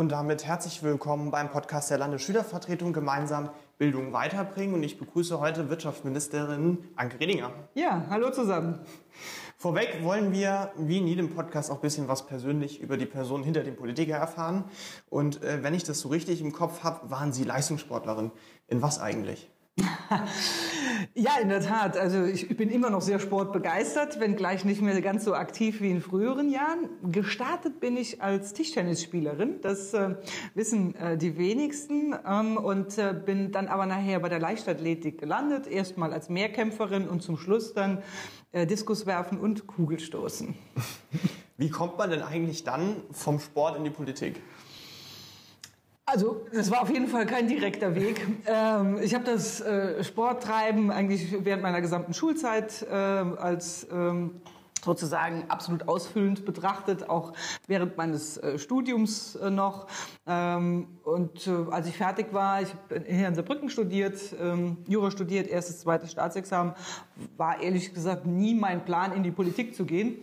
und damit herzlich willkommen beim Podcast der Landesschülervertretung gemeinsam Bildung weiterbringen. Und ich begrüße heute Wirtschaftsministerin Anke Redinger. Ja, hallo zusammen. Vorweg wollen wir, wie in jedem Podcast, auch ein bisschen was persönlich über die Person hinter dem Politiker erfahren. Und äh, wenn ich das so richtig im Kopf habe, waren Sie Leistungssportlerin. In was eigentlich? Ja, in der Tat. Also ich bin immer noch sehr sportbegeistert, wenngleich nicht mehr ganz so aktiv wie in früheren Jahren. Gestartet bin ich als Tischtennisspielerin. Das äh, wissen äh, die wenigsten. Ähm, und äh, bin dann aber nachher bei der Leichtathletik gelandet. Erstmal als Mehrkämpferin und zum Schluss dann äh, Diskuswerfen und Kugelstoßen. Wie kommt man denn eigentlich dann vom Sport in die Politik? Also das war auf jeden Fall kein direkter Weg. Ähm, ich habe das äh, Sporttreiben eigentlich während meiner gesamten Schulzeit äh, als ähm, sozusagen absolut ausfüllend betrachtet, auch während meines äh, Studiums äh, noch. Ähm, und äh, als ich fertig war, ich habe hier in Saarbrücken studiert, ähm, Jura studiert, erstes, zweites Staatsexamen, war ehrlich gesagt nie mein Plan, in die Politik zu gehen.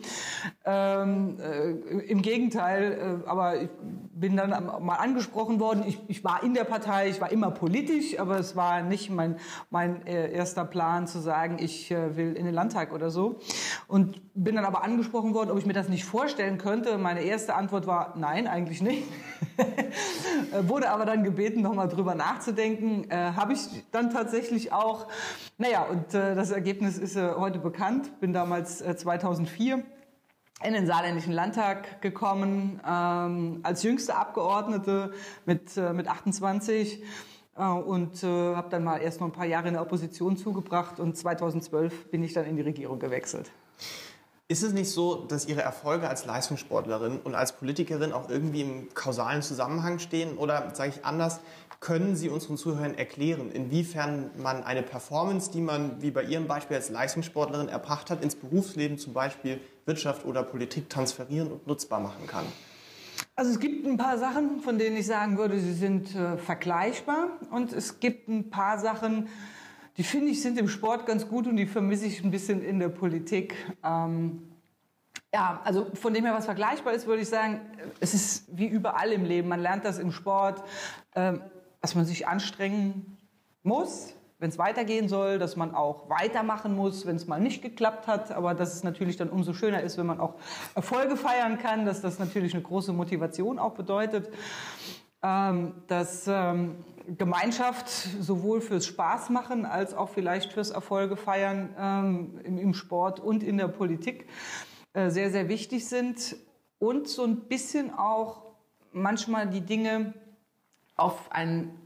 Ähm, äh, Im Gegenteil, äh, aber ich bin dann mal angesprochen worden. Ich, ich war in der Partei, ich war immer politisch, aber es war nicht mein, mein äh, erster Plan zu sagen, ich will in den Landtag oder so. Und bin dann aber angesprochen worden, ob ich mir das nicht vorstellen könnte. Meine erste Antwort war, nein, eigentlich nicht. Wurde aber dann gebeten, nochmal drüber nachzudenken. Äh, Habe ich dann tatsächlich auch. Naja, und äh, das Ergebnis ist äh, heute bekannt. Bin damals äh, 2004 in den Saarländischen Landtag gekommen, ähm, als jüngste Abgeordnete mit, äh, mit 28 äh, und äh, habe dann mal erst noch ein paar Jahre in der Opposition zugebracht und 2012 bin ich dann in die Regierung gewechselt. Ist es nicht so, dass Ihre Erfolge als Leistungssportlerin und als Politikerin auch irgendwie im kausalen Zusammenhang stehen? Oder sage ich anders, können Sie unseren Zuhörern erklären, inwiefern man eine Performance, die man wie bei Ihrem Beispiel als Leistungssportlerin erbracht hat, ins Berufsleben, zum Beispiel Wirtschaft oder Politik transferieren und nutzbar machen kann? Also es gibt ein paar Sachen, von denen ich sagen würde, sie sind äh, vergleichbar. Und es gibt ein paar Sachen, die finde ich sind im Sport ganz gut und die vermisse ich ein bisschen in der Politik. Ähm, ja, also von dem her, was vergleichbar ist, würde ich sagen, es ist wie überall im Leben. Man lernt das im Sport, ähm, dass man sich anstrengen muss, wenn es weitergehen soll, dass man auch weitermachen muss, wenn es mal nicht geklappt hat, aber dass es natürlich dann umso schöner ist, wenn man auch Erfolge feiern kann, dass das natürlich eine große Motivation auch bedeutet. Ähm, dass ähm, Gemeinschaft sowohl fürs Spaß machen als auch vielleicht fürs Erfolge feiern ähm, im, im, Sport und in der Politik äh, sehr, sehr wichtig sind. Und so ein bisschen auch manchmal die Dinge auf einen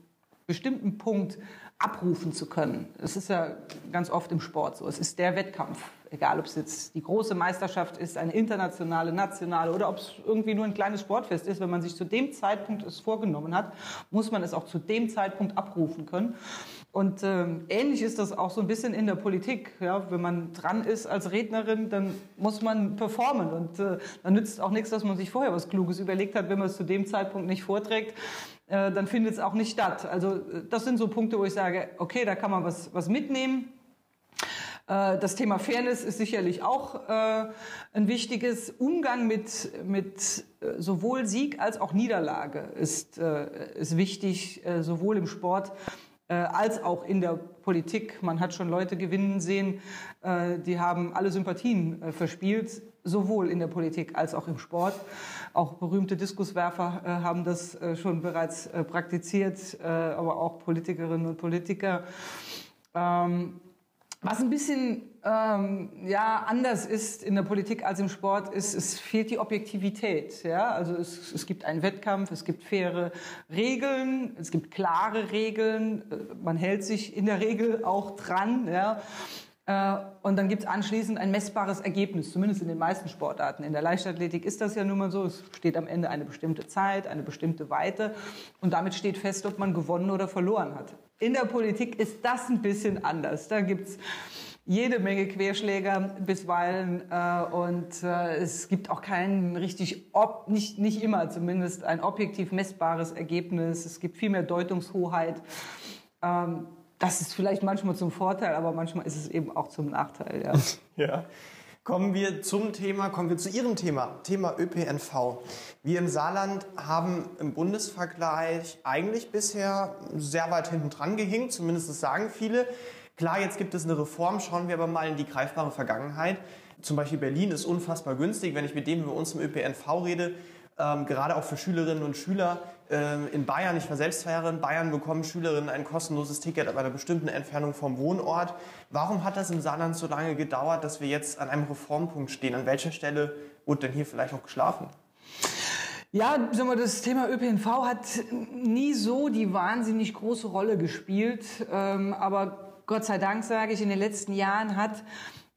bestimmten Punkt abrufen zu können. Es ist ja ganz oft im Sport so. Es ist der Wettkampf. Egal, ob es jetzt die große Meisterschaft ist, eine internationale, nationale oder ob es irgendwie nur ein kleines Sportfest ist. Wenn man sich zu dem Zeitpunkt es vorgenommen hat, muss man es auch zu dem Zeitpunkt abrufen können. Und äh, ähnlich ist das auch so ein bisschen in der Politik. Ja? Wenn man dran ist als Rednerin, dann muss man performen. Und äh, dann nützt auch nichts, dass man sich vorher was Kluges überlegt hat, wenn man es zu dem Zeitpunkt nicht vorträgt äh, dann findet es auch nicht statt. Also äh, das sind so Punkte, wo ich sage, okay, da kann man was, was mitnehmen. Äh, das Thema Fairness ist sicherlich auch ein wichtiges. Umgang mit, mit sowohl Sieg als auch Niederlage ist, ist wichtig, sowohl im Sport als auch in der Politik. Man hat schon Leute gewinnen sehen, die haben alle Sympathien verspielt, sowohl in der Politik als auch im Sport. Auch berühmte Diskuswerfer haben das schon bereits praktiziert, aber auch Politikerinnen und Politiker. Ähm, was ein bisschen ähm, ja anders ist in der Politik als im Sport, ist es fehlt die Objektivität. Ja, also es, es gibt einen Wettkampf, es gibt faire Regeln, es gibt klare Regeln, äh, man hält sich in der Regel auch dran. Ja. Äh, und dann gibt es anschließend ein messbares Ergebnis, zumindest in den meisten Sportarten. In der Leichtathletik ist das ja nun mal so. Es steht am Ende eine bestimmte Zeit, eine bestimmte Weite und damit steht fest, ob man gewonnen oder verloren hat. In der Politik ist das ein bisschen anders. Da gibt es jede Menge Querschläger bisweilen äh, und äh, es gibt auch kein richtig, ob, nicht, nicht immer zumindest, ein objektiv messbares Ergebnis. Es gibt viel mehr Deutungshoheit. Ähm, das ist vielleicht manchmal zum Vorteil, aber manchmal ist es eben auch zum Nachteil. Ja. ja. Kommen wir zum Thema, kommen wir zu Ihrem Thema, Thema ÖPNV. Wir im Saarland haben im Bundesvergleich eigentlich bisher sehr weit hinten dran gehinkt, zumindest sagen viele. Klar, jetzt gibt es eine Reform, schauen wir aber mal in die greifbare Vergangenheit. Zum Beispiel Berlin ist unfassbar günstig. Wenn ich mit dem über uns im ÖPNV rede, ähm, gerade auch für Schülerinnen und Schüler in Bayern, ich war selbst in Bayern, bekommen Schülerinnen ein kostenloses Ticket ab einer bestimmten Entfernung vom Wohnort. Warum hat das im Saarland so lange gedauert, dass wir jetzt an einem Reformpunkt stehen? An welcher Stelle wurde denn hier vielleicht auch geschlafen? Ja, sagen wir, das Thema ÖPNV hat nie so die wahnsinnig große Rolle gespielt. Ähm, aber Gott sei Dank, sage ich, in den letzten Jahren hat,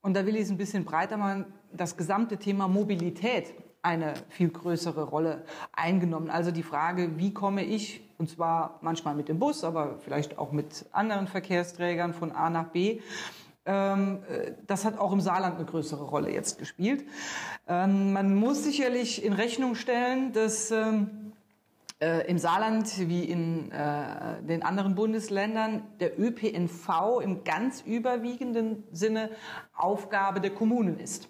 und da will ich es ein bisschen breiter machen, das gesamte Thema Mobilität eine viel größere Rolle eingenommen. Also die Frage, wie komme ich, und zwar manchmal mit dem Bus, aber vielleicht auch mit anderen Verkehrsträgern von A nach B, ähm, äh, das hat auch im Saarland eine größere Rolle jetzt gespielt. Ähm, man muss sicherlich in Rechnung stellen, dass ähm, äh, im Saarland wie in äh, den anderen Bundesländern der ÖPNV im ganz überwiegenden Sinne Aufgabe der Kommunen ist.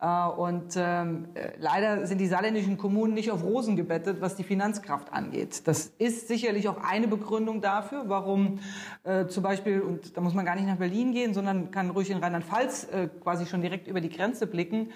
Äh, und ähm, äh, leider sind die saarländischen Kommunen nicht auf Rosen gebettet, was die Finanzkraft angeht. Das ist sicherlich auch eine Begründung dafür, warum äh, zum Beispiel, und da muss man gar nicht nach Berlin gehen, sondern kann ruhig in Rheinland-Pfalz äh, quasi schon direkt über die Grenze blicken,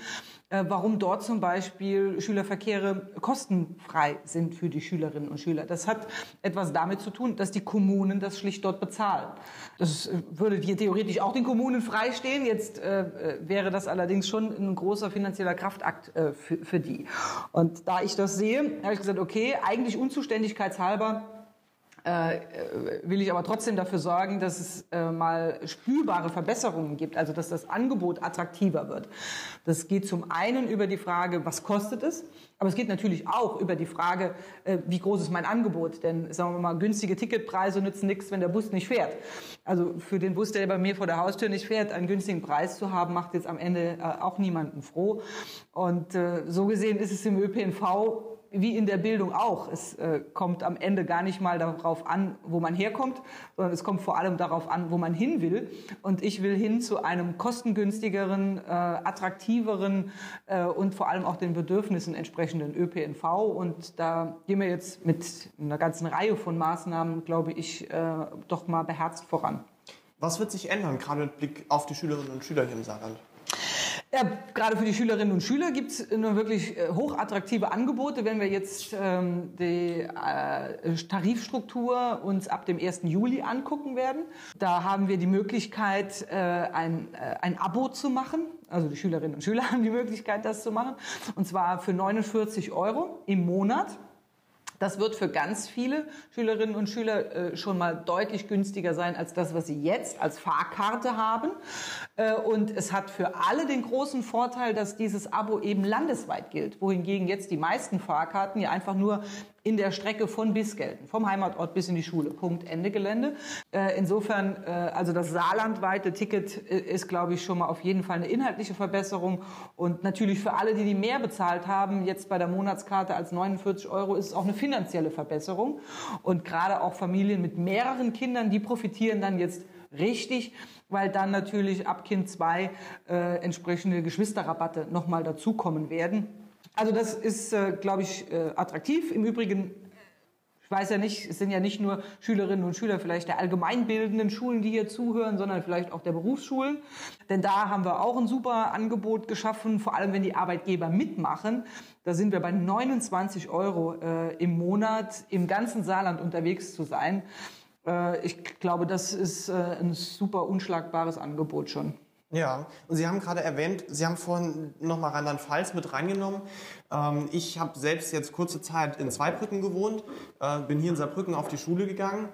warum dort zum Beispiel Schülerverkehre kostenfrei sind für die Schülerinnen und Schüler. Das hat etwas damit zu tun, dass die Kommunen das schlicht dort bezahlen. Das äh, würde hier theoretisch auch den Kommunen freistehen. Jetzt äh, wäre das allerdings schon ein großer finanzieller Kraftakt äh, für, für die. Und da ich das sehe, habe ich gesagt, okay, eigentlich unzuständigkeitshalber äh, will ich aber trotzdem dafür sorgen, dass es äh, mal spürbare Verbesserungen gibt, also dass das Angebot attraktiver wird. Das geht zum einen über die Frage, was kostet es, aber es geht natürlich auch über die Frage, äh, wie groß ist mein Angebot? Denn sagen wir mal, günstige Ticketpreise nützen nichts, wenn der Bus nicht fährt. Also für den Bus, der bei mir vor der Haustür nicht fährt, einen günstigen Preis zu haben, macht jetzt am Ende äh, auch niemanden froh. Und äh, so gesehen ist es im ÖPNV wie in der Bildung auch. Es äh, kommt am Ende gar nicht mal darauf an, wo man herkommt, sondern es kommt vor allem darauf an, wo man hin will. Und ich will hin zu einem kostengünstigeren, äh, attraktiveren äh, und vor allem auch den Bedürfnissen entsprechenden ÖPNV. Und da gehen wir jetzt mit einer ganzen Reihe von Maßnahmen, glaube ich, äh, doch mal beherzt voran. Was wird sich ändern, gerade mit Blick auf die Schülerinnen und Schüler hier im Saarland? Ja, gerade für die Schülerinnen und Schüler gibt es nur wirklich äh, hochattraktive Angebote. Wenn wir jetzt ähm, die äh, Tarifstruktur uns ab dem 1. Juli angucken werden, da haben wir die Möglichkeit, äh, ein, äh, ein Abo zu machen. Also die Schülerinnen und Schüler haben die Möglichkeit, das zu machen. Und zwar für 49 Euro im Monat. Das wird für ganz viele Schülerinnen und Schüler äh, schon mal deutlich günstiger sein als das, was sie jetzt als Fahrkarte haben. Äh, und es hat für alle den großen Vorteil, dass dieses Abo eben landesweit gilt, wohingegen jetzt die meisten Fahrkarten ja einfach nur in der Strecke von bis gelten, vom Heimatort bis in die Schule. Punkt, Ende Gelände. Äh, insofern, äh, also das saarlandweite Ticket äh, ist, glaube ich, schon mal auf jeden Fall eine inhaltliche Verbesserung. Und natürlich für alle, die die mehr bezahlt haben, jetzt bei der Monatskarte als 49 Euro, ist es auch eine finanzielle Verbesserung. Und gerade auch Familien mit mehreren Kindern, die profitieren dann jetzt richtig, weil dann natürlich ab Kind 2 äh, entsprechende Geschwisterrabatte nochmal dazukommen werden. Also das ist, äh, glaube ich, äh, attraktiv. Im Übrigen, ich weiß ja nicht, es sind ja nicht nur Schülerinnen und Schüler vielleicht der allgemeinbildenden Schulen, die hier zuhören, sondern vielleicht auch der Berufsschulen. Denn da haben wir auch ein super Angebot geschaffen, vor allem wenn die Arbeitgeber mitmachen. Da sind wir bei 29 Euro äh, im Monat im ganzen Saarland unterwegs zu sein. Äh, ich glaube, das ist äh, ein super unschlagbares Angebot schon. Ja, und Sie haben gerade erwähnt, Sie haben vorhin nochmal Rheinland-Pfalz mit reingenommen. Ähm, ich habe selbst jetzt kurze Zeit in Zweibrücken gewohnt, äh, bin hier in Saarbrücken auf die Schule gegangen.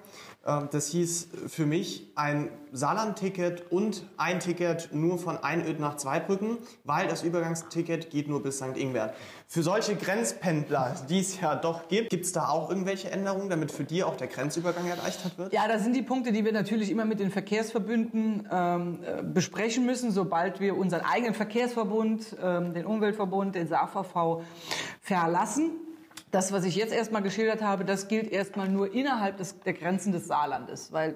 Äh, das hieß für mich ein Saarland-Ticket und ein Ticket nur von Einöd nach Zweibrücken, weil das Übergangsticket geht nur bis St. Ingbert. Für solche Grenzpendler, die es ja doch gibt, gibt es da auch irgendwelche Änderungen, damit für die auch der Grenzübergang erleichtert wird? Ja, das sind die Punkte, die wir natürlich immer mit den Verkehrsverbünden ähm, äh, besprechen müssen, sobald wir unseren eigenen Verkehrsverbund, ähm, den Umweltverbund, den SAVV verlassen. Das, was ich jetzt erstmal geschildert habe, das gilt erstmal nur innerhalb des, der Grenzen des Saarlandes, weil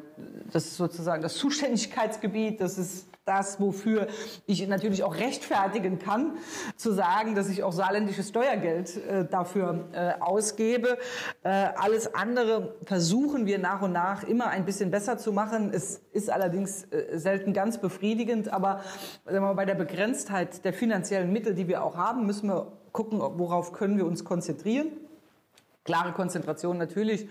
das ist sozusagen das Zuständigkeitsgebiet, das ist das, wofür ich natürlich auch rechtfertigen kann, zu sagen, dass ich auch saarländisches Steuergeld äh, dafür äh, ausgebe. Äh, alles andere versuchen wir nach und nach immer ein bisschen besser zu machen. Es ist allerdings äh, selten ganz befriedigend, aber sagen wir mal, bei der Begrenztheit der finanziellen Mittel, die wir auch haben, müssen wir gucken, worauf können wir uns konzentrieren. Klare Konzentration natürlich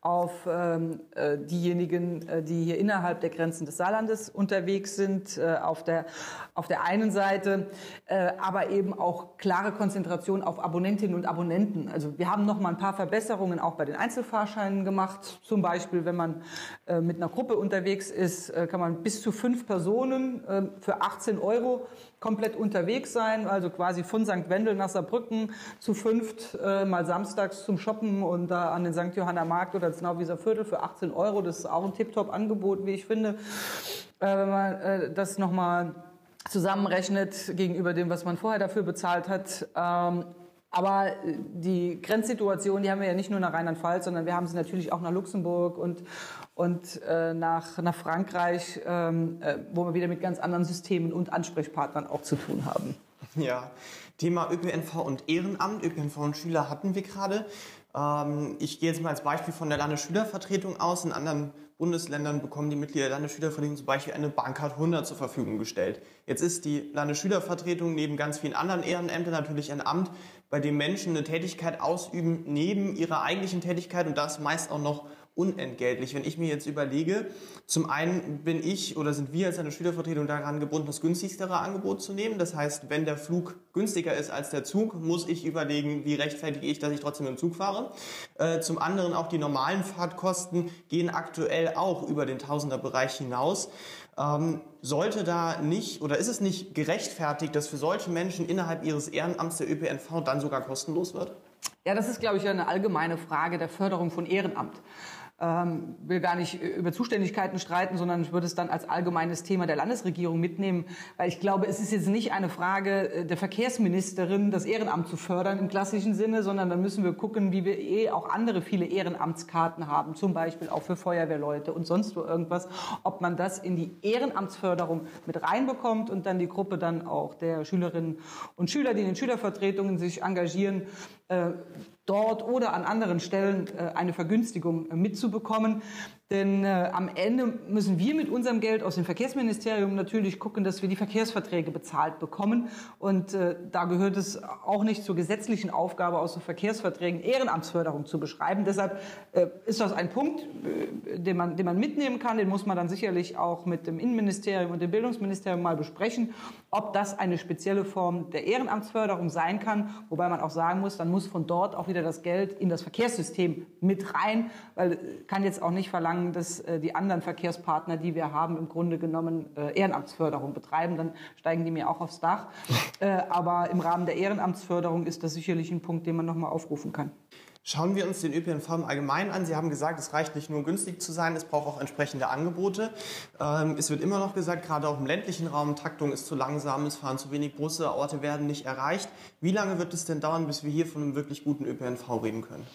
auf ähm, äh, diejenigen, äh, die hier innerhalb der Grenzen des Saarlandes unterwegs sind, äh, auf, der, auf der einen Seite, äh, aber eben auch klare Konzentration auf Abonnentinnen und Abonnenten. Also wir haben noch mal ein paar Verbesserungen auch bei den Einzelfahrscheinen gemacht. Zum Beispiel, wenn man äh, mit einer Gruppe unterwegs ist, äh, kann man bis zu fünf Personen für 18 Euro komplett unterwegs sein, also quasi von St. Wendel nach Saarbrücken zu fünft, äh, mal samstags zum Shoppen und da an den St. Johanna Markt oder das Nauwieser Viertel für 18 Euro. Das ist auch ein Tip-Top-Angebot, wie ich finde. Äh, wenn man äh, das nochmal zusammenrechnet gegenüber dem, was man vorher dafür bezahlt hat. Ähm, aber die Grenzsituation, die haben wir ja nicht nur nach Rheinland-Pfalz, sondern wir haben sie natürlich auch nach Luxemburg und, und äh, nach, nach Frankreich, ähm, äh, wo wir wieder mit ganz anderen Systemen und Ansprechpartnern auch zu tun haben. Ja, Thema ÖPNV und Ehrenamt, ÖPNV und Schüler hatten wir gerade. Ähm, ich gehe jetzt mal als Beispiel von der Landesschülervertretung aus. In anderen Bundesländern bekommen die Mitglieder der Landesschülervertretung zum Beispiel eine Bahncard 100 zur Verfügung gestellt. Jetzt ist die Landesschülervertretung neben ganz vielen anderen Ehrenämtern natürlich ein Amt, bei dem Menschen eine Tätigkeit ausüben neben ihrer eigentlichen Tätigkeit und das meist auch noch unentgeltlich. Wenn ich mir jetzt überlege, zum einen bin ich oder sind wir als eine Schülervertretung daran gebunden, das günstigere Angebot zu nehmen. Das heißt, wenn der Flug günstiger ist als der Zug, muss ich überlegen, wie rechtfertige ich, dass ich trotzdem im Zug fahre. Äh, zum anderen auch die normalen Fahrtkosten gehen aktuell auch über den Tausenderbereich hinaus. Ähm, sollte da nicht oder ist es nicht gerechtfertigt, dass für solche Menschen innerhalb ihres Ehrenamts der ÖPNV dann sogar kostenlos wird? Ja, das ist, glaube ich, eine allgemeine Frage der Förderung von Ehrenamt ähm, will gar nicht über Zuständigkeiten streiten, sondern ich würde es dann als allgemeines Thema der Landesregierung mitnehmen, weil ich glaube, es ist jetzt nicht eine Frage äh, der Verkehrsministerin, das Ehrenamt zu fördern im klassischen Sinne, sondern dann müssen wir gucken, wie wir eh auch andere viele Ehrenamtskarten haben, zum Beispiel auch für Feuerwehrleute und sonst wo irgendwas, ob man das in die Ehrenamtsförderung mit reinbekommt und dann die Gruppe dann auch der Schülerinnen und Schüler, die in den Schülervertretungen sich engagieren, äh, dort oder an anderen Stellen äh, eine Vergünstigung äh, mitzubekommen. Denn äh, am Ende müssen wir mit unserem Geld aus dem Verkehrsministerium natürlich gucken, dass wir die Verkehrsverträge bezahlt bekommen. Und äh, da gehört es auch nicht zur gesetzlichen Aufgabe, aus den Verkehrsverträgen Ehrenamtsförderung zu beschreiben. Deshalb äh, ist das ein Punkt, äh, den, man, den man mitnehmen kann. Den muss man dann sicherlich auch mit dem Innenministerium und dem Bildungsministerium mal besprechen, ob das eine spezielle Form der Ehrenamtsförderung sein kann. Wobei man auch sagen muss, dann muss von dort auch wieder das Geld in das Verkehrssystem mit rein, weil äh, kann jetzt auch nicht verlangen, verlangen, dass äh, die anderen Verkehrspartner, die wir haben, im Grunde genommen äh, Ehrenamtsförderung betreiben. Dann steigen die mir auch aufs Dach. Äh, aber im Rahmen der Ehrenamtsförderung ist das sicherlich ein Punkt, den man nochmal aufrufen kann. Schauen wir uns den ÖPNV im Allgemeinen an. Sie haben gesagt, es reicht nicht nur günstig zu sein, es braucht auch entsprechende Angebote. Ähm, es wird immer noch gesagt, gerade auch im ländlichen Raum, Taktung ist zu langsam, es fahren zu wenig Busse, Orte werden nicht erreicht. Wie lange wird es denn dauern, bis wir hier von einem wirklich guten ÖPNV reden können?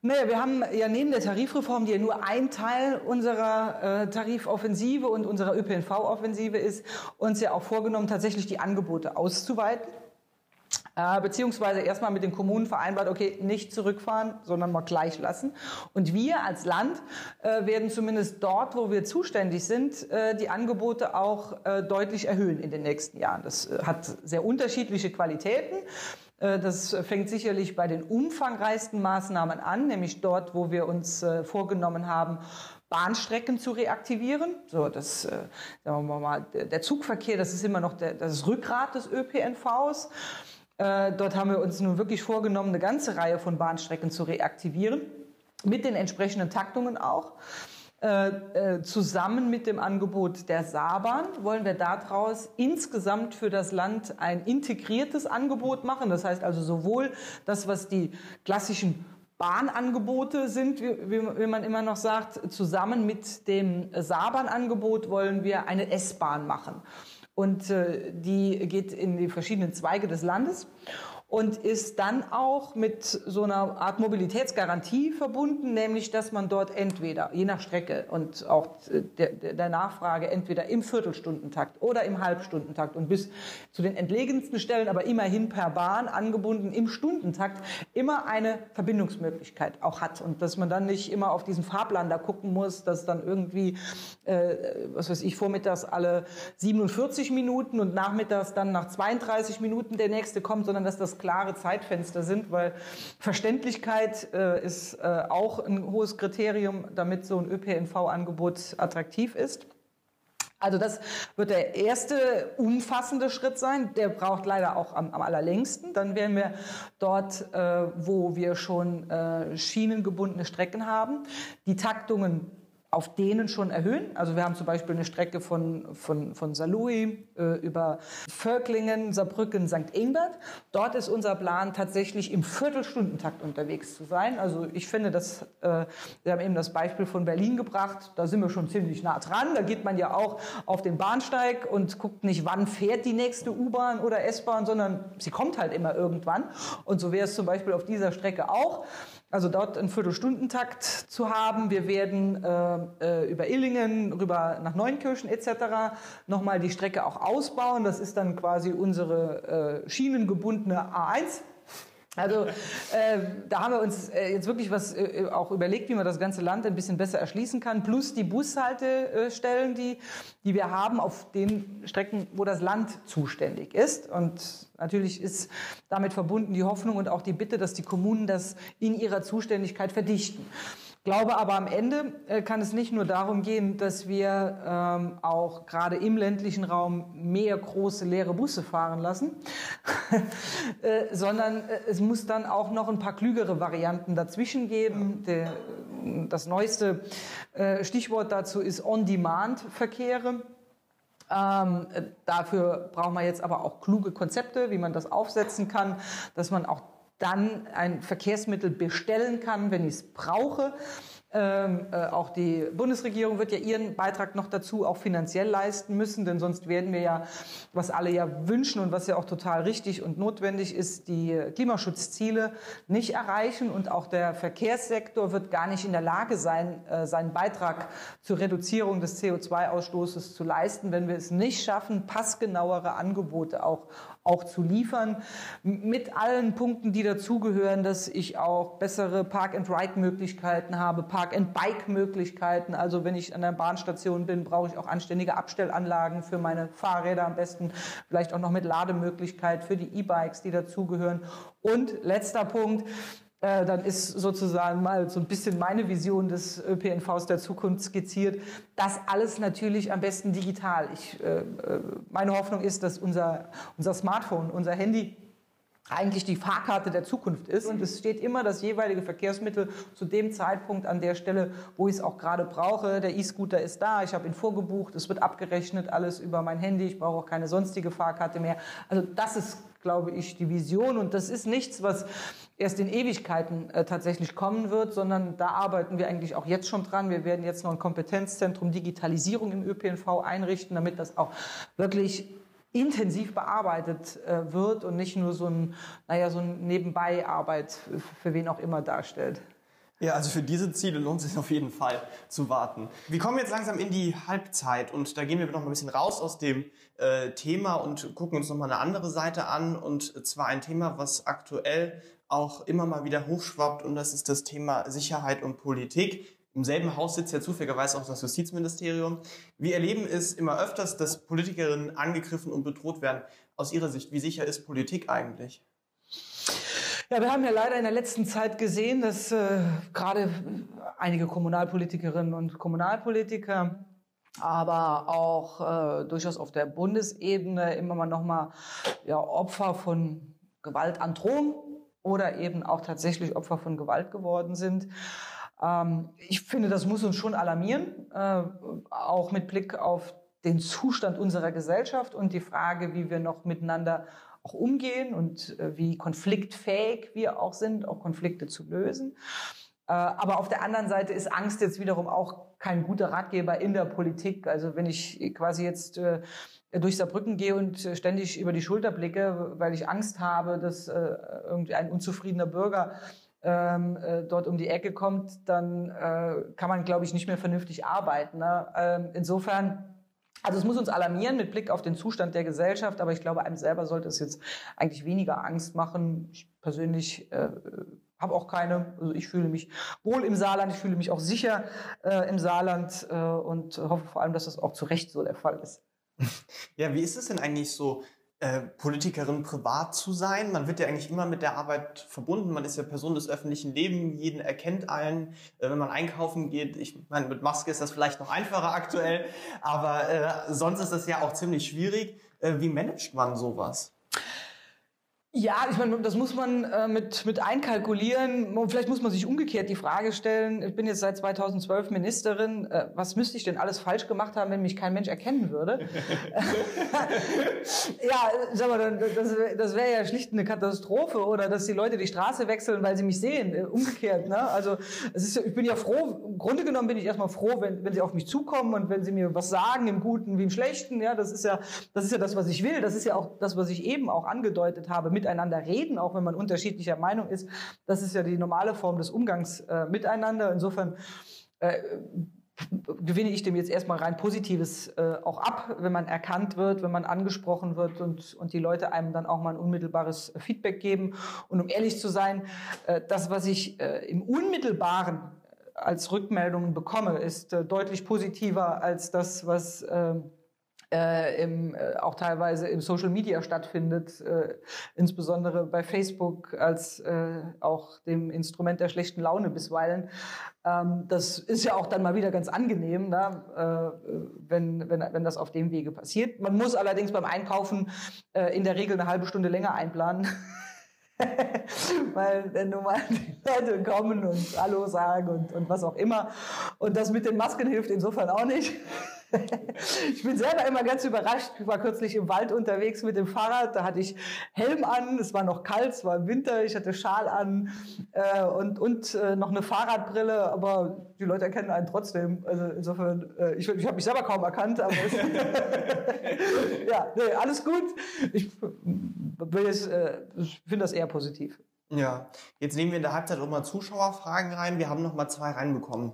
Naja, wir haben ja neben der Tarifreform, die ja nur ein Teil unserer äh, Tarifoffensive und unserer ÖPNV-Offensive ist, uns ja auch vorgenommen, tatsächlich die Angebote auszuweiten. Äh, beziehungsweise erstmal mit den Kommunen vereinbart, okay, nicht zurückfahren, sondern mal gleich lassen. Und wir als Land äh, werden zumindest dort, wo wir zuständig sind, äh, die Angebote auch äh, deutlich erhöhen in den nächsten Jahren. Das äh, hat sehr unterschiedliche Qualitäten. Äh, das fängt sicherlich bei den umfangreichsten Maßnahmen an, nämlich dort, wo wir uns äh, vorgenommen haben, Bahnstrecken zu reaktivieren. So, das, äh, sagen wir mal, der Zugverkehr, das ist immer noch das Rückgrat des ÖPNVs. dort haben wir uns nun wirklich vorgenommen, eine ganze Reihe von Bahnstrecken zu reaktivieren, mit den entsprechenden Taktungen auch. Äh, äh, zusammen mit dem Angebot der Saarbahn wollen wir daraus insgesamt für das Land ein integriertes Angebot machen. Das heißt also sowohl das, was die klassischen Bahnangebote sind, wie, wie, man immer noch sagt, zusammen mit dem Saarbahn-Angebot wollen wir eine S-Bahn machen. Und äh, die geht in die verschiedenen Zweige des Landes. Und ist dann auch mit so einer Art Mobilitätsgarantie verbunden, nämlich dass man dort entweder, je nach Strecke und auch der, der Nachfrage, entweder im Viertelstundentakt oder im Halbstundentakt und bis zu den entlegensten Stellen, aber immerhin per Bahn angebunden im Stundentakt, immer eine Verbindungsmöglichkeit auch hat. Und dass man dann nicht immer auf diesen Fahrplan da gucken muss, dass dann irgendwie, äh, was weiß ich, vormittags alle 47 Minuten und nachmittags dann nach 32 Minuten der nächste kommt, sondern dass das klare Zeitfenster sind, weil Verständlichkeit äh, ist äh, auch ein hohes Kriterium, damit so ein ÖPNV-Angebot attraktiv ist. Also das wird der erste umfassende Schritt sein. Der braucht leider auch am, am allerlängsten. Dann werden wir dort, äh, wo wir schon äh, schienengebundene Strecken haben, die Taktungen auf denen schon erhöhen. Also wir haben zum Beispiel eine Strecke von, von, von Saarlouis äh, über Völklingen, Saarbrücken, St. Ingbert. Dort ist unser Plan tatsächlich im Viertelstundentakt unterwegs zu sein. Also ich finde, dass, äh, wir haben eben das Beispiel von Berlin gebracht, da sind wir schon ziemlich nah dran. Da geht man ja auch auf den Bahnsteig und guckt nicht, wann fährt die nächste U-Bahn oder S-Bahn, sondern sie kommt halt immer irgendwann. Und so wäre es zum Beispiel auf dieser Strecke auch. Also dort einen Viertelstundentakt zu haben. Wir werden äh, äh, über Illingen rüber nach Neunkirchen etc. nochmal die Strecke auch ausbauen. Das ist dann quasi unsere äh, schienengebundene A1 also äh, da haben wir uns äh, jetzt wirklich was äh, auch überlegt, wie man das ganze Land ein bisschen besser erschließen kann. Plus die Bushaltestellen, die, die wir haben auf den Strecken, wo das Land zuständig ist. Und natürlich ist damit verbunden die Hoffnung und auch die Bitte, dass die Kommunen das in ihrer Zuständigkeit verdichten glaube aber am Ende äh, kann es nicht nur darum gehen, dass wir ähm, auch gerade im ländlichen Raum mehr große leere Busse fahren lassen, äh, sondern äh, es muss dann auch noch ein paar klügere Varianten dazwischen geben. Der, das neueste äh, Stichwort dazu ist On-Demand-Verkehre. Ähm, dafür brauchen wir jetzt aber auch kluge Konzepte, wie man das aufsetzen kann, dass man auch dann ein Verkehrsmittel bestellen kann, wenn ich es brauche. Ähm, äh, auch die Bundesregierung wird ja ihren Beitrag noch dazu auch finanziell leisten müssen, denn sonst werden wir ja, was alle ja wünschen und was ja auch total richtig und notwendig ist, die Klimaschutzziele nicht erreichen und auch der Verkehrssektor wird gar nicht in der Lage sein, äh, seinen Beitrag zur Reduzierung des CO2-Ausstoßes zu leisten, wenn wir es nicht schaffen, passgenauere Angebote auch auch zu liefern, mit allen Punkten, die dazugehören, dass ich auch bessere Park-and-Ride-Möglichkeiten habe, Park-and-Bike-Möglichkeiten. Also wenn ich an der Bahnstation bin, brauche ich auch anständige Abstellanlagen für meine Fahrräder am besten, vielleicht auch noch mit Lademöglichkeit für die E-Bikes, die dazugehören. Und letzter Punkt, äh, dann ist sozusagen mal so ein bisschen meine Vision des ÖPNVs der Zukunft skizziert. Das alles natürlich am besten digital. Ich, äh, äh, meine Hoffnung ist, dass unser, unser Smartphone, unser Handy eigentlich die Fahrkarte der Zukunft ist. Und es steht immer das jeweilige Verkehrsmittel zu dem Zeitpunkt an der Stelle, wo ich es auch gerade brauche. Der E-Scooter ist da, ich habe ihn vorgebucht, es wird abgerechnet, alles über mein Handy, ich brauche auch keine sonstige Fahrkarte mehr. Also das ist, glaube ich, die Vision. Und das ist nichts, was erst in Ewigkeiten äh, tatsächlich kommen wird, sondern da arbeiten wir eigentlich auch jetzt schon dran. Wir werden jetzt noch ein Kompetenzzentrum Digitalisierung im ÖPNV einrichten, damit das auch wirklich intensiv bearbeitet äh, wird und nicht nur so ein, naja, so ein Nebenbei-Arbeit für, für wen auch immer darstellt. Ja, also für diese Ziele lohnt es sich auf jeden Fall zu warten. Wir kommen jetzt langsam in die Halbzeit und da gehen wir noch mal ein bisschen raus aus dem äh, Thema und gucken uns noch mal eine andere Seite an und zwar ein Thema, was aktuell auch immer mal wieder hochschwappt und das ist das Thema Sicherheit und Politik. Im selben Haus sitzt ja zufälligerweise auch das Justizministerium. Wir erleben es immer öfters, dass Politikerinnen angegriffen und bedroht werden. Aus Ihrer Sicht, wie sicher ist Politik eigentlich? Ja, wir haben ja leider in der letzten Zeit gesehen, dass äh, gerade einige Kommunalpolitikerinnen und Kommunalpolitiker aber auch äh, durchaus auf der Bundesebene immer mal noch mal ja, Opfer von Gewaltandrohung oder eben auch tatsächlich Opfer von Gewalt geworden sind. Ähm, ich finde, das muss uns schon alarmieren, äh, auch mit Blick auf den Zustand unserer Gesellschaft und die Frage, wie wir noch miteinander auch umgehen und äh, wie konfliktfähig wir auch sind, auch Konflikte zu lösen. Äh, aber auf der anderen Seite ist Angst jetzt wiederum auch kein guter Ratgeber in der Politik. Also wenn ich quasi jetzt äh, durch Saarbrücken gehe und ständig über die Schulter blicke, weil ich Angst habe, dass irgendwie ein unzufriedener Bürger ähm, äh, dort um die Ecke kommt, dann äh, kann man, glaube ich, nicht mehr vernünftig arbeiten. Ne? Ähm, insofern also es muss uns alarmieren mit Blick auf den Zustand der Gesellschaft, aber ich glaube, einem selber sollte es jetzt eigentlich weniger Angst machen. Ich persönlich äh, habe auch keine, also ich fühle mich wohl im Saarland, ich fühle mich auch sicher äh, im Saarland äh, und hoffe vor allem, dass das auch zu Recht so der Fall ist. Ja, wie ist es denn eigentlich so, äh, Politikerin privat zu sein? Man wird ja eigentlich immer mit der Arbeit verbunden. Man ist ja Person des öffentlichen Lebens, jeden erkennt einen. Äh, wenn man einkaufen geht, ich meine, mit Maske ist das vielleicht noch einfacher aktuell, aber äh, sonst ist das ja auch ziemlich schwierig. Äh, wie managt man sowas? Ja, ich meine, das muss man äh, mit, mit einkalkulieren. Vielleicht muss man sich umgekehrt die Frage stellen, ich bin jetzt seit 2012 Ministerin, äh, was müsste ich denn alles falsch gemacht haben, wenn mich kein Mensch erkennen würde? ja, sag mal, das, das wäre ja schlicht eine Katastrophe oder dass die Leute die Straße wechseln, weil sie mich sehen. Äh, umgekehrt, ne? Also es ist, ich bin ja froh, im Grunde genommen bin ich erstmal froh, wenn, wenn sie auf mich zukommen und wenn sie mir was sagen, im Guten wie im Schlechten. Ja, das ist ja, das ist ja das, was ich will. Das ist ja auch das, was ich eben auch angedeutet habe miteinander reden, auch wenn man unterschiedlicher Meinung ist. Das ist ja die normale Form des Umgangs äh, miteinander. Insofern äh, gewinne ich dem jetzt erstmal rein Positives äh, auch ab, wenn man erkannt wird, wenn man angesprochen wird und, und die Leute einem dann auch mal ein unmittelbares Feedback geben. Und um ehrlich zu sein, äh, das, was ich äh, im Unmittelbaren als Rückmeldungen bekomme, ist äh, deutlich positiver als das, was äh, im, äh, auch teilweise im Social Media stattfindet, äh, insbesondere bei Facebook als äh, auch dem Instrument der schlechten Laune bisweilen. Ähm, das ist ja auch dann mal wieder ganz angenehm, ne? äh, wenn, wenn, wenn das auf dem Wege passiert. Man muss allerdings beim Einkaufen äh, in der Regel eine halbe Stunde länger einplanen. weil dann nun mal die Leute kommen und Hallo sagen und, und was auch immer. Und das mit den Masken hilft insofern auch nicht. ich bin selber immer ganz überrascht. Ich war kürzlich im Wald unterwegs mit dem Fahrrad. Da hatte ich Helm an. Es war noch kalt, es war Winter. Ich hatte Schal an äh, und, und äh, noch eine Fahrradbrille. Aber die Leute erkennen einen trotzdem. Also insofern, äh, ich, ich habe mich selber kaum erkannt. Aber ja, nee, alles gut. Ich, äh, ich finde das eher positiv. Ja, jetzt nehmen wir in der Halbzeit auch mal Zuschauerfragen rein. Wir haben noch mal zwei reinbekommen.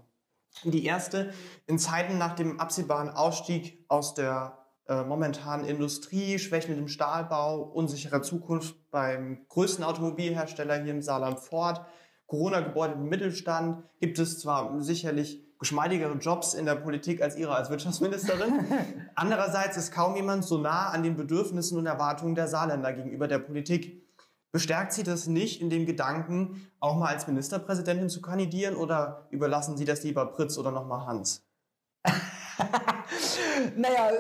Die erste, in Zeiten nach dem absehbaren Ausstieg aus der äh, momentanen Industrie, schwächendem Stahlbau, unsicherer Zukunft beim größten Automobilhersteller hier im Saarland Ford, Corona-Gebäude im Mittelstand, gibt es zwar sicherlich geschmeidigere Jobs in der Politik als Ihre als Wirtschaftsministerin. Andererseits ist kaum jemand so nah an den Bedürfnissen und Erwartungen der Saarländer gegenüber der Politik. Bestärkt Sie das nicht in dem Gedanken, auch mal als Ministerpräsidentin zu kandidieren oder überlassen Sie das lieber Pritz oder nochmal Hans? naja,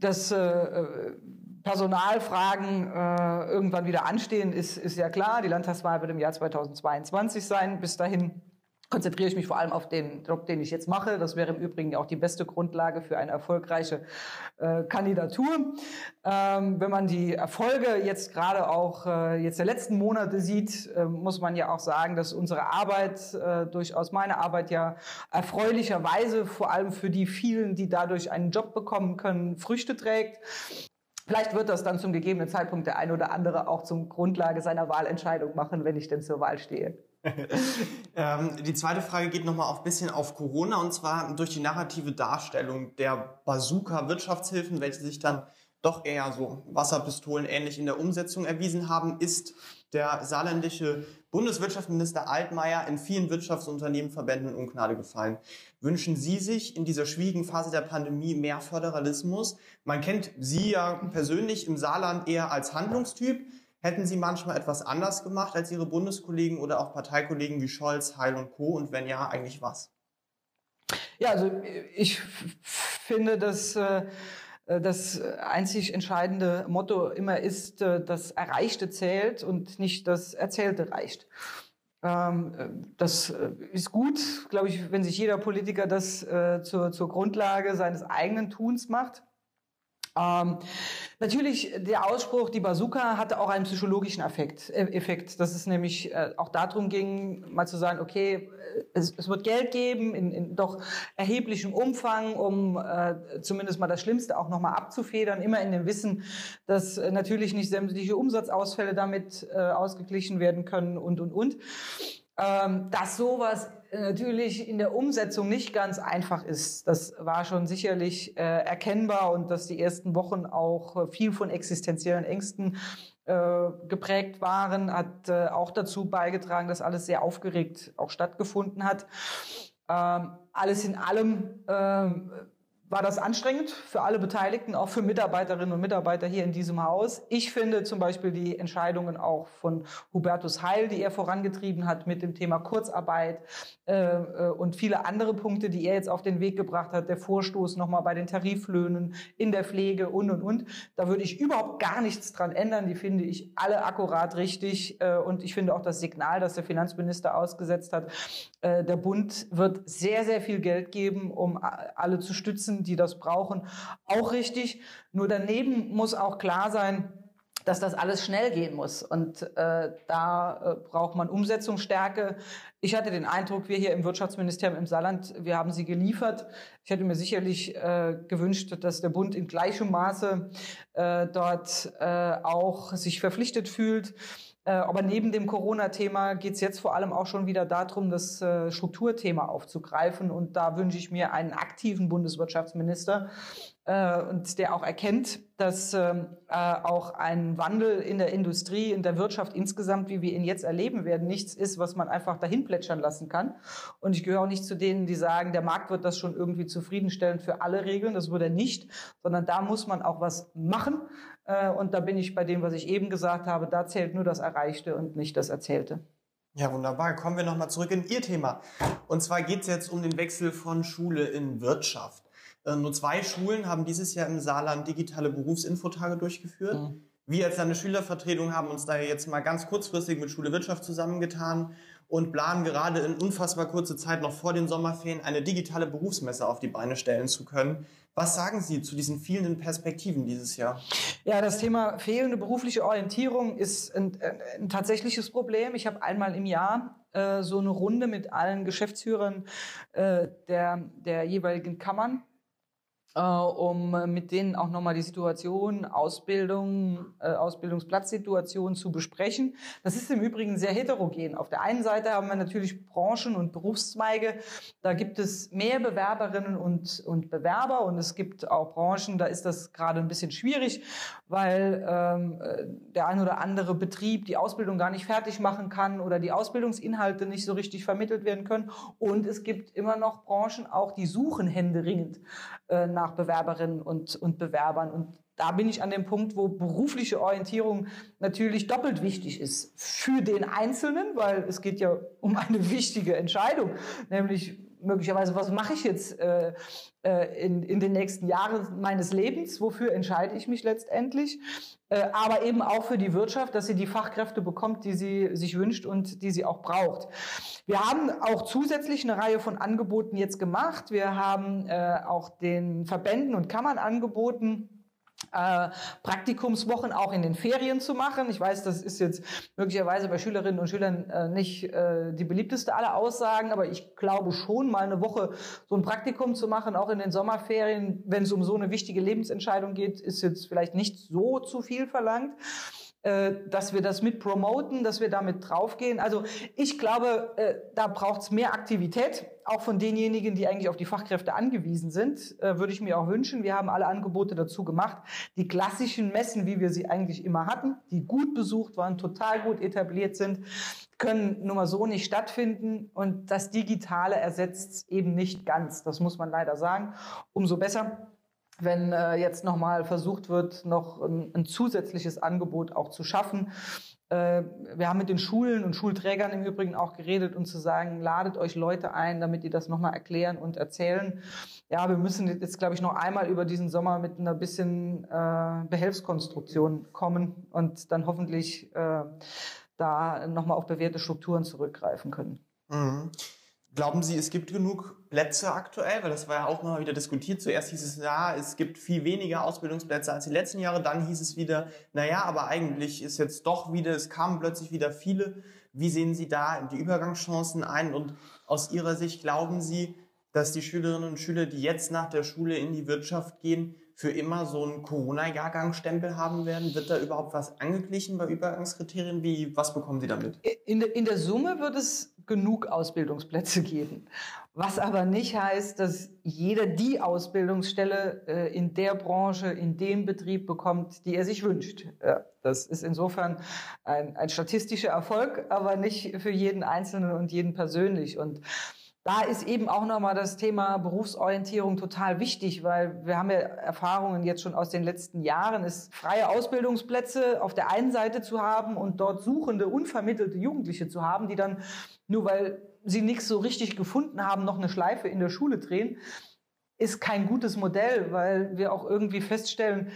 dass äh, Personalfragen äh, irgendwann wieder anstehen, ist, ist ja klar. Die Landtagswahl wird im Jahr 2022 sein. Bis dahin konzentriere ich mich vor allem auf den Job, den ich jetzt mache. Das wäre im Übrigen auch die beste Grundlage für eine erfolgreiche äh, Kandidatur. Ähm, wenn man die Erfolge jetzt gerade auch äh, jetzt der letzten Monate sieht, äh, muss man ja auch sagen, dass unsere Arbeit, äh, durchaus meine Arbeit ja erfreulicherweise vor allem für die vielen, die dadurch einen Job bekommen können, Früchte trägt. Vielleicht wird das dann zum gegebenen Zeitpunkt der ein oder andere auch zum Grundlage seiner Wahlentscheidung machen, wenn ich denn zur Wahl stehe. ähm, die zweite Frage geht nochmal auf bisschen auf Corona und zwar durch die narrative Darstellung der Bazooka-Wirtschaftshilfen, welche sich dann doch eher so Wasserpistolen ähnlich in der Umsetzung erwiesen haben, ist der saarländische Bundeswirtschaftsminister Altmaier in vielen Wirtschaftsunternehmen, Verbänden in Ungnade gefallen. Wünschen Sie sich in dieser schwierigen Phase der Pandemie mehr Föderalismus? Man kennt Sie ja persönlich im Saarland eher als Handlungstyp. Hätten Sie manchmal etwas anders gemacht als Ihre Bundeskollegen oder auch Parteikollegen wie Scholz, Heil und Co. Und wenn ja, eigentlich was? Ja, also ich finde, dass äh, das einzig entscheidende Motto immer ist, äh, das Erreichte zählt und nicht das Erzählte reicht. Ähm, das äh, ist gut, glaube ich, wenn sich jeder Politiker das zur, zur Grundlage seines eigenen Tuns macht. Ähm, natürlich, der Ausspruch, die Bazooka, hatte auch einen psychologischen Effekt. Äh, Effekt dass es nämlich äh, auch darum ging, mal zu sagen, okay, äh, es, es wird Geld geben in, in doch erheblichem Umfang, um äh, zumindest mal das Schlimmste auch nochmal abzufedern, immer in dem Wissen, dass äh, natürlich nicht sämtliche Umsatzausfälle damit ausgeglichen werden können und, und, und. Ähm, dass sowas natürlich in der Umsetzung nicht ganz einfach ist. Das war schon sicherlich äh, erkennbar und dass die ersten Wochen auch viel von existenziellen Ängsten äh, geprägt waren, hat äh, auch dazu beigetragen, dass alles sehr aufgeregt auch stattgefunden hat. Ähm, alles in allem ähm, war das anstrengend für alle Beteiligten, auch für Mitarbeiterinnen und Mitarbeiter hier in diesem Haus. Ich finde zum Beispiel die Entscheidungen auch von Hubertus Heil, die er vorangetrieben hat mit dem Thema Kurzarbeit äh, äh, und viele andere Punkte, die er jetzt auf den Weg gebracht hat, der Vorstoß nochmal bei den Tariflöhnen in der Pflege und und und. Da würde ich überhaupt gar nichts dran ändern. Die finde ich alle akkurat richtig äh, und ich finde auch das Signal, das der Finanzminister ausgesetzt hat, äh, der Bund wird sehr sehr viel Geld geben, um alle zu stützen Menschen, die das brauchen, auch richtig. Nur daneben muss auch klar sein, dass das alles schnell gehen muss. Und äh, da äh, braucht man Umsetzungsstärke. Ich hatte den Eindruck, wir hier im Wirtschaftsministerium im Saarland, wir haben sie geliefert. Ich hätte mir sicherlich äh, gewünscht, dass der Bund in gleichem Maße äh, dort äh, auch sich verpflichtet fühlt. Äh, aber neben dem Corona-Thema geht es jetzt vor allem auch schon wieder darum, das äh, Strukturthema aufzugreifen. Und da wünsche ich mir einen aktiven Bundeswirtschaftsminister, äh, und der auch erkennt, dass ähm, äh, auch ein Wandel in der Industrie, in der Wirtschaft insgesamt, wie wir ihn jetzt erleben werden, nichts ist, was man einfach dahin plätschern lassen kann. Und ich gehöre auch nicht zu denen, die sagen, der Markt wird das schon irgendwie zufriedenstellend für alle regeln. Das wird er nicht, sondern da muss man auch was machen. Äh, und da bin ich bei dem, was ich eben gesagt habe, da zählt nur das Erreichte und nicht das Erzählte. Ja, wunderbar. Kommen wir nochmal zurück in Ihr Thema. Und zwar geht es jetzt um den Wechsel von Schule in Wirtschaft. Äh, nur zwei Schulen haben dieses Jahr im Saarland digitale Berufsinfotage durchgeführt. Mhm. Wir als Landesschülervertretung haben uns da jetzt mal ganz kurzfristig mit Schule Wirtschaft zusammengetan und planen gerade in unfassbar kurzer Zeit noch vor den Sommerferien eine digitale Berufsmesse auf die Beine stellen zu können. Was sagen Sie zu diesen fehlenden Perspektiven dieses Jahr? Ja, das Thema fehlende berufliche Orientierung ist ein, ein, ein tatsächliches Problem. Ich habe einmal im Jahr äh, so eine Runde mit allen Geschäftsführern äh, der, der jeweiligen Kammern äh, um mit denen auch nochmal die Situation, Ausbildung, äh, Ausbildungsplatzsituation zu besprechen. Das ist im Übrigen sehr heterogen. Auf der einen Seite haben wir natürlich Branchen und Berufszweige. Da gibt es mehr Bewerberinnen und, und Bewerber und es gibt auch Branchen, da ist das gerade ein bisschen schwierig, weil ähm, äh, der ein oder andere Betrieb die Ausbildung gar nicht fertig machen kann oder die Ausbildungsinhalte nicht so richtig vermittelt werden können. Und es gibt immer noch Branchen, auch die suchen händeringend äh, nach Bewerberinnen und, und Bewerbern. Und da bin ich an dem Punkt, wo berufliche Orientierung natürlich doppelt wichtig ist. Für den Einzelnen, weil es geht ja um eine wichtige Entscheidung, nämlich möglicherweise, was mache ich jetzt äh, äh, in, in den nächsten Jahren meines Lebens, wofür entscheide ich mich letztendlich, äh, aber eben auch für die Wirtschaft, dass sie die Fachkräfte bekommt, die sie sich wünscht und die sie auch braucht. Wir haben auch zusätzlich eine Reihe von Angeboten jetzt gemacht. Wir haben äh, auch den Verbänden und Kammern angeboten, äh, Praktikumswochen auch in den Ferien zu machen. Ich weiß, das ist jetzt möglicherweise bei Schülerinnen und Schülern äh, nicht äh, die beliebteste aller Aussagen, aber ich glaube schon, mal eine Woche so ein Praktikum zu machen, auch in den Sommerferien, wenn es um so eine wichtige Lebensentscheidung geht, ist jetzt vielleicht nicht so zu viel verlangt. Äh, dass wir das mit promoten, dass wir damit draufgehen. Also ich glaube, äh, da braucht es mehr Aktivität, auch von denjenigen, die eigentlich auf die Fachkräfte angewiesen sind, äh, würde ich mir auch wünschen. Wir haben alle Angebote dazu gemacht. Die klassischen Messen, wie wir sie eigentlich immer hatten, die gut besucht waren, total gut etabliert sind, können nun mal so nicht stattfinden. Und das Digitale ersetzt eben nicht ganz. Das muss man leider sagen. Umso besser wenn äh, jetzt nochmal versucht wird, noch ein, ein, zusätzliches Angebot auch zu schaffen. Äh, wir haben mit den Schulen und Schulträgern im Übrigen auch geredet und zu sagen, ladet euch Leute ein, damit die das nochmal erklären und erzählen. Ja, wir müssen jetzt, glaube ich, noch einmal über diesen Sommer mit einer bisschen äh, Behelfskonstruktion kommen und dann hoffentlich äh, da nochmal auf bewährte Strukturen zurückgreifen können. Mhm. Glauben Sie, es gibt genug Plätze aktuell? Weil das war ja auch mal wieder diskutiert. Zuerst hieß es, ja, es gibt viel weniger Ausbildungsplätze als die letzten Jahre. Dann hieß es wieder, naja, aber eigentlich ist jetzt doch wieder, es kamen plötzlich wieder viele. Wie sehen Sie da die Übergangschancen ein? Und aus Ihrer Sicht glauben Sie, dass die Schülerinnen und Schüler, die jetzt nach der Schule in die Wirtschaft gehen, für immer so einen Corona-Jahrgangsstempel haben werden? Wird da überhaupt was angeglichen bei Übergangskriterien? Wie, was bekommen Sie damit? In, in der Summe wird es genug Ausbildungsplätze geben. Was aber nicht heißt, dass jeder die Ausbildungsstelle äh, in der Branche, in dem Betrieb bekommt, die er sich wünscht. Das ist insofern ein, ein statistischer Erfolg, aber nicht für jeden Einzelnen und jeden persönlich. Und da ist eben auch nochmal das Thema Berufsorientierung total wichtig, weil wir haben ja Erfahrungen jetzt schon aus den letzten Jahren, ist freie Ausbildungsplätze auf der einen Seite zu haben und dort suchende, unvermittelte Jugendliche zu haben, die dann nur weil sie nichts so richtig gefunden haben, noch eine Schleife in der Schule drehen, ist kein gutes Modell, weil wir auch irgendwie feststellen,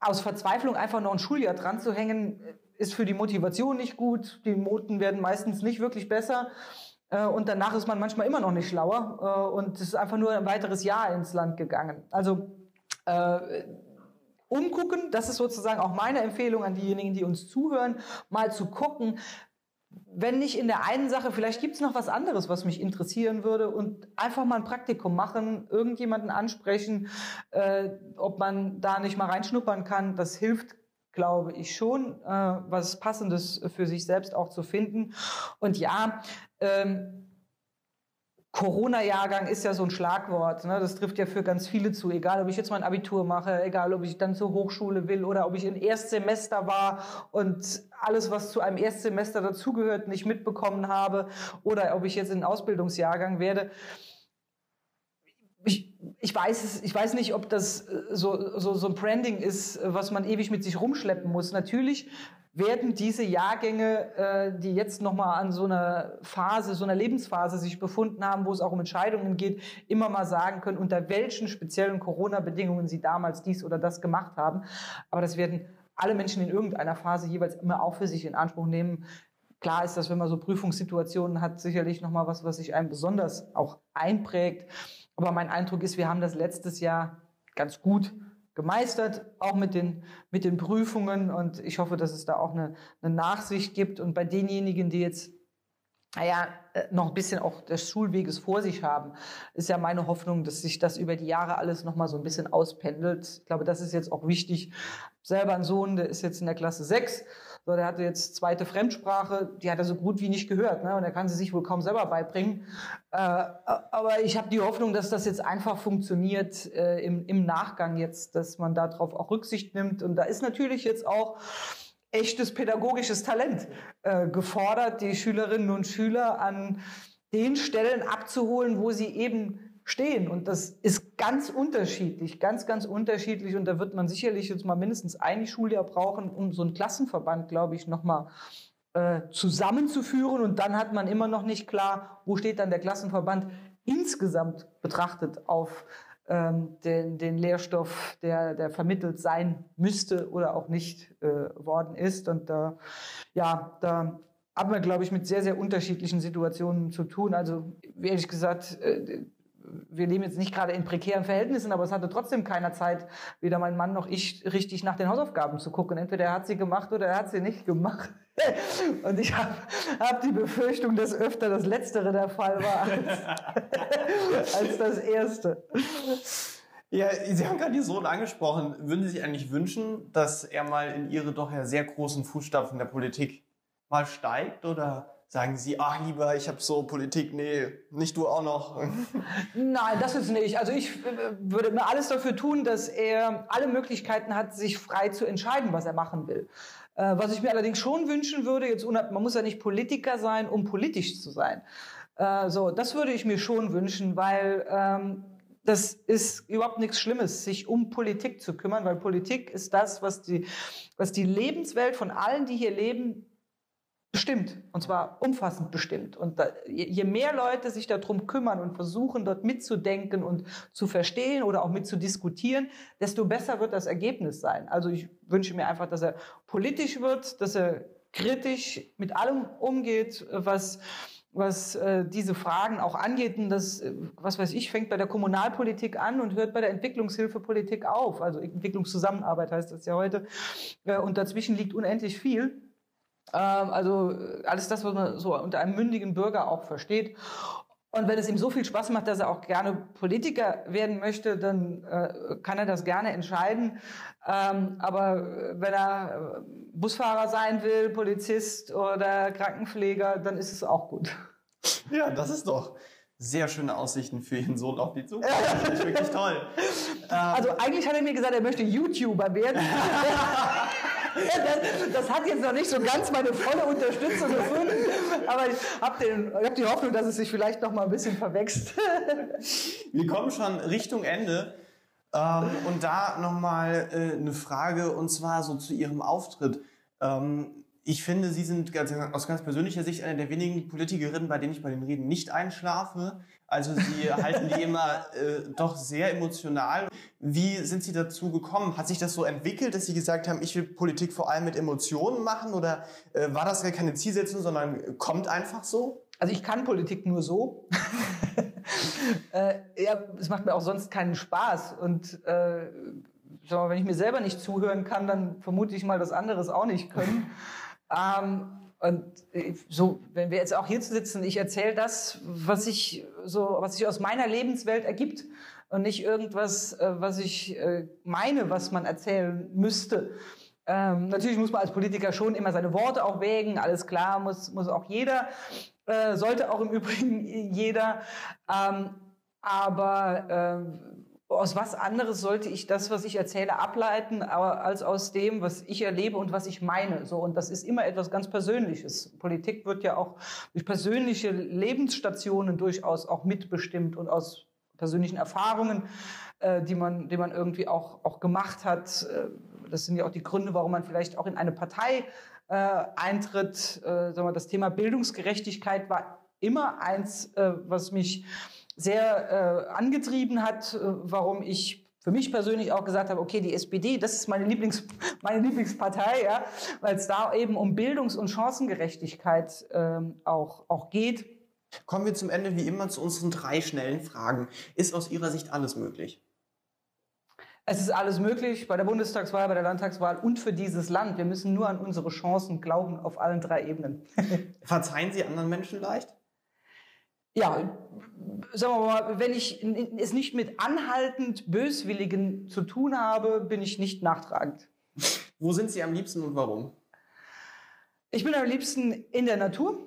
aus Verzweiflung einfach noch ein Schuljahr dran zu hängen, ist für die Motivation nicht gut. Die Noten werden meistens nicht wirklich besser. Äh, und danach ist man manchmal immer noch nicht schlauer äh, und es ist einfach nur ein weiteres Jahr ins Land gegangen. Also äh, umgucken, das ist sozusagen auch meine Empfehlung an diejenigen, die uns zuhören, mal zu gucken, wenn nicht in der einen Sache, vielleicht gibt es noch was anderes, was mich interessieren würde und einfach mal ein Praktikum machen, irgendjemanden ansprechen, äh, ob man da nicht mal reinschnuppern kann, das hilft glaube ich schon, äh, was Passendes für sich selbst auch zu finden. Und ja, ähm, Corona-Jahrgang ist ja so ein Schlagwort. Ne? Das trifft ja für ganz viele zu. Egal, ob ich jetzt mein Abitur mache, egal, ob ich dann zur Hochschule will oder ob ich im Erstsemester war und alles, was zu einem Erstsemester dazugehört, nicht mitbekommen habe oder ob ich jetzt in Ausbildungsjahrgang werde. Ich, weiß ich weiß nicht, ob das äh, so, so, so ein Branding ist, was man ewig mit sich rumschleppen muss. Natürlich werden diese Jahrgänge, äh, die jetzt nochmal an so einer Phase, so einer Lebensphase sich befunden haben, wo es auch um Entscheidungen geht, immer mal sagen können, unter welchen speziellen Corona-Bedingungen sie damals dies oder das gemacht haben. Aber das werden alle Menschen in irgendeiner Phase jeweils immer auch für sich in Anspruch nehmen. Klar ist das, wenn man so Prüfungssituationen hat, sicherlich nochmal was, was sich einem besonders auch einprägt. Aber mein Eindruck ist, wir haben das letztes Jahr ganz gut gemeistert, auch mit den, mit den Prüfungen. Und ich hoffe, dass es da auch eine, eine Nachsicht gibt. Und bei denjenigen, die jetzt naja, äh, noch ein bisschen auch des Schulweges vor sich haben, ist ja meine Hoffnung, dass sich das über die Jahre alles noch mal so ein bisschen auspendelt. Ich glaube, das ist jetzt auch wichtig. Selber ein Sohn, der ist jetzt in der Klasse 6 so, der hatte jetzt zweite Fremdsprache, die hat er so gut wie nicht gehört. Ne? Und er kann sie sich wohl kaum selber beibringen. Äh, aber ich habe die Hoffnung, dass das jetzt einfach funktioniert äh, im, im Nachgang jetzt, dass man darauf auch Rücksicht nimmt. Und da ist natürlich jetzt auch echtes pädagogisches Talent äh, gefordert, die Schülerinnen und Schüler an den Stellen abzuholen, wo sie eben stehen. Und das ist ganz unterschiedlich, ganz, ganz unterschiedlich. Und da wird man sicherlich jetzt mal mindestens ein Schuljahr brauchen, um so einen Klassenverband, glaube ich, nochmal äh, zusammenzuführen. Und dann hat man immer noch nicht klar, wo steht dann der Klassenverband insgesamt betrachtet auf ähm, den, den Lehrstoff, der, der vermittelt sein müsste oder auch nicht äh, worden ist. Und da, ja, da haben wir, glaube ich, mit sehr, sehr unterschiedlichen Situationen zu tun. Also ehrlich gesagt, äh, wir leben jetzt nicht gerade in prekären Verhältnissen, aber es hatte trotzdem keiner Zeit, weder mein Mann noch ich, richtig nach den Hausaufgaben zu gucken. Entweder er hat sie gemacht oder er hat sie nicht gemacht. Und ich habe hab die Befürchtung, dass öfter das Letztere der Fall war als, als das Erste. Ja, Sie haben gerade Ihren Sohn angesprochen. Würden Sie sich eigentlich wünschen, dass er mal in Ihre doch ja sehr großen Fußstapfen der Politik mal steigt oder sagen Sie, ach lieber, ich habe so Politik, nee, nicht du auch noch. Nein, das ist nicht. Also ich äh, würde mir alles dafür tun, dass er alle Möglichkeiten hat, sich frei zu entscheiden, was er machen will. Äh, was ich mir allerdings schon wünschen würde, jetzt man muss ja nicht Politiker sein, um politisch zu sein. Äh, so, das würde ich mir schon wünschen, weil ähm, das ist überhaupt nichts Schlimmes, sich um Politik zu kümmern, weil Politik ist das, was die, was die Lebenswelt von allen, die hier leben, bestimmt. Und zwar umfassend bestimmt. Und da, je mehr Leute sich darum kümmern und versuchen, dort mitzudenken und zu verstehen oder auch mitzudiskutieren, desto besser wird das Ergebnis sein. Also ich wünsche mir einfach, dass er politisch wird, dass er kritisch mit allem umgeht, was was äh, diese Fragen auch angeht. Und das, äh, was weiß ich, fängt bei der Kommunalpolitik an und hört bei der Entwicklungshilfepolitik auf. Also Entwicklungszusammenarbeit heißt das ja heute. Äh, und dazwischen liegt unendlich viel. Ähm, also äh, alles das, was man so unter einem mündigen Bürger auch versteht. Und wenn es ihm so viel Spaß macht, dass er auch gerne Politiker werden möchte, dann äh, kann er das gerne entscheiden. Ähm, aber wenn er äh, Busfahrer sein will, Polizist oder Krankenpfleger, dann ist es auch gut. Ja, das ist doch sehr schöne Aussichten für Ihren Sohn auf die Zukunft. Das ist wirklich toll. Also eigentlich hat er mir gesagt, er möchte YouTuber werden. das, hat jetzt noch nicht so ganz meine volle Unterstützung gefunden, aber ich habe hab die Hoffnung, dass es sich vielleicht noch mal ein bisschen verwächst. Wir kommen schon Richtung Ende. Ähm, und da nochmal äh, eine Frage, und zwar so zu Ihrem Auftritt. Ähm, ich finde, Sie sind ganz, aus ganz persönlicher Sicht eine der wenigen Politikerinnen, bei denen ich bei den Reden nicht einschlafe. Also Sie halten die immer äh, doch sehr emotional. Wie sind Sie dazu gekommen? Hat sich das so entwickelt, dass Sie gesagt haben, ich will Politik vor allem mit Emotionen machen? Oder äh, war das gar keine Zielsetzung, sondern kommt einfach so? Also ich kann Politik nur so. äh, ja, es macht mir auch sonst keinen Spaß. Und äh, wenn ich mir selber nicht zuhören kann, dann vermute ich mal, dass andere es auch nicht können. Ähm, und so, wenn wir jetzt auch hier sitzen, ich erzähle das, was ich so, was sich aus meiner Lebenswelt ergibt und nicht irgendwas, äh, was ich äh, meine, was man erzählen müsste. Ähm, natürlich muss man als Politiker schon immer seine Worte auch wägen, alles klar, muss, muss auch jeder, äh, sollte auch im Übrigen jeder. Ähm, aber äh, aus was anderes sollte ich das, was ich erzähle, ableiten, als aus dem, was ich erlebe und was ich meine. So, und das ist immer etwas ganz Persönliches. Politik wird ja auch durch persönliche Lebensstationen durchaus auch mitbestimmt und aus persönlichen Erfahrungen, äh, die man, die man irgendwie auch, auch gemacht hat. Äh, das sind ja auch die Gründe, warum man vielleicht auch in eine Partei äh, eintritt. Äh, sagen wir, das Thema Bildungsgerechtigkeit war immer eins, äh, was mich sehr äh, angetrieben hat, äh, warum ich für mich persönlich auch gesagt habe, okay, die SPD, das ist meine, Lieblings, meine Lieblingspartei, ja, weil es da eben um Bildungs- und Chancengerechtigkeit ähm, auch, auch geht. Kommen wir zum Ende wie immer zu unseren drei schnellen Fragen. Ist aus Ihrer Sicht alles möglich? Es ist alles möglich bei der Bundestagswahl, bei der Landtagswahl und für dieses Land. Wir müssen nur an unsere Chancen glauben auf allen drei Ebenen. Verzeihen Sie anderen Menschen leicht? Ja, sagen wir mal, wenn ich es nicht mit anhaltend Böswilligen zu tun habe, bin ich nicht nachtragend. Wo sind Sie am liebsten und warum? Ich bin am liebsten in der Natur,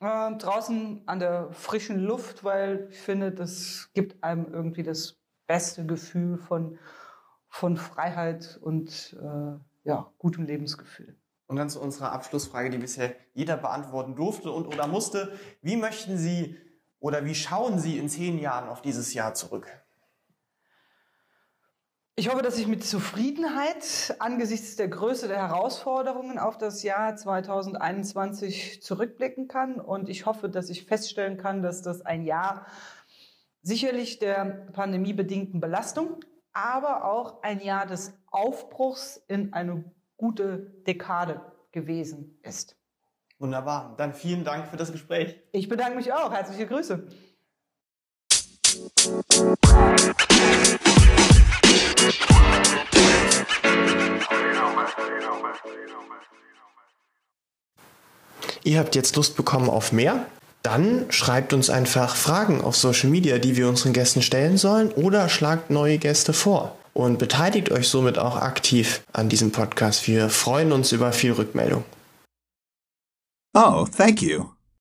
äh, draußen an der frischen Luft, weil ich finde, das gibt einem irgendwie das beste Gefühl von, von Freiheit und äh, ja, gutem Lebensgefühl. Und dann zu unserer Abschlussfrage, die bisher jeder beantworten durfte und oder musste. Wie möchten Sie oder wie schauen Sie in zehn Jahren auf dieses Jahr zurück? Ich hoffe, dass ich mit Zufriedenheit angesichts der Größe der Herausforderungen auf das Jahr 2021 zurückblicken kann. Und ich hoffe, dass ich feststellen kann, dass das ein Jahr sicherlich der pandemiebedingten Belastung, aber auch ein Jahr des Aufbruchs in eine gute Dekade gewesen ist. Wunderbar. Dann vielen Dank für das Gespräch. Ich bedanke mich auch. Herzliche Grüße. Ihr habt jetzt Lust bekommen auf mehr? Dann schreibt uns einfach Fragen auf Social Media, die wir unseren Gästen stellen sollen, oder schlagt neue Gäste vor und beteiligt euch somit auch aktiv an diesem Podcast. Wir freuen uns über viel Rückmeldung. Oh, thank you.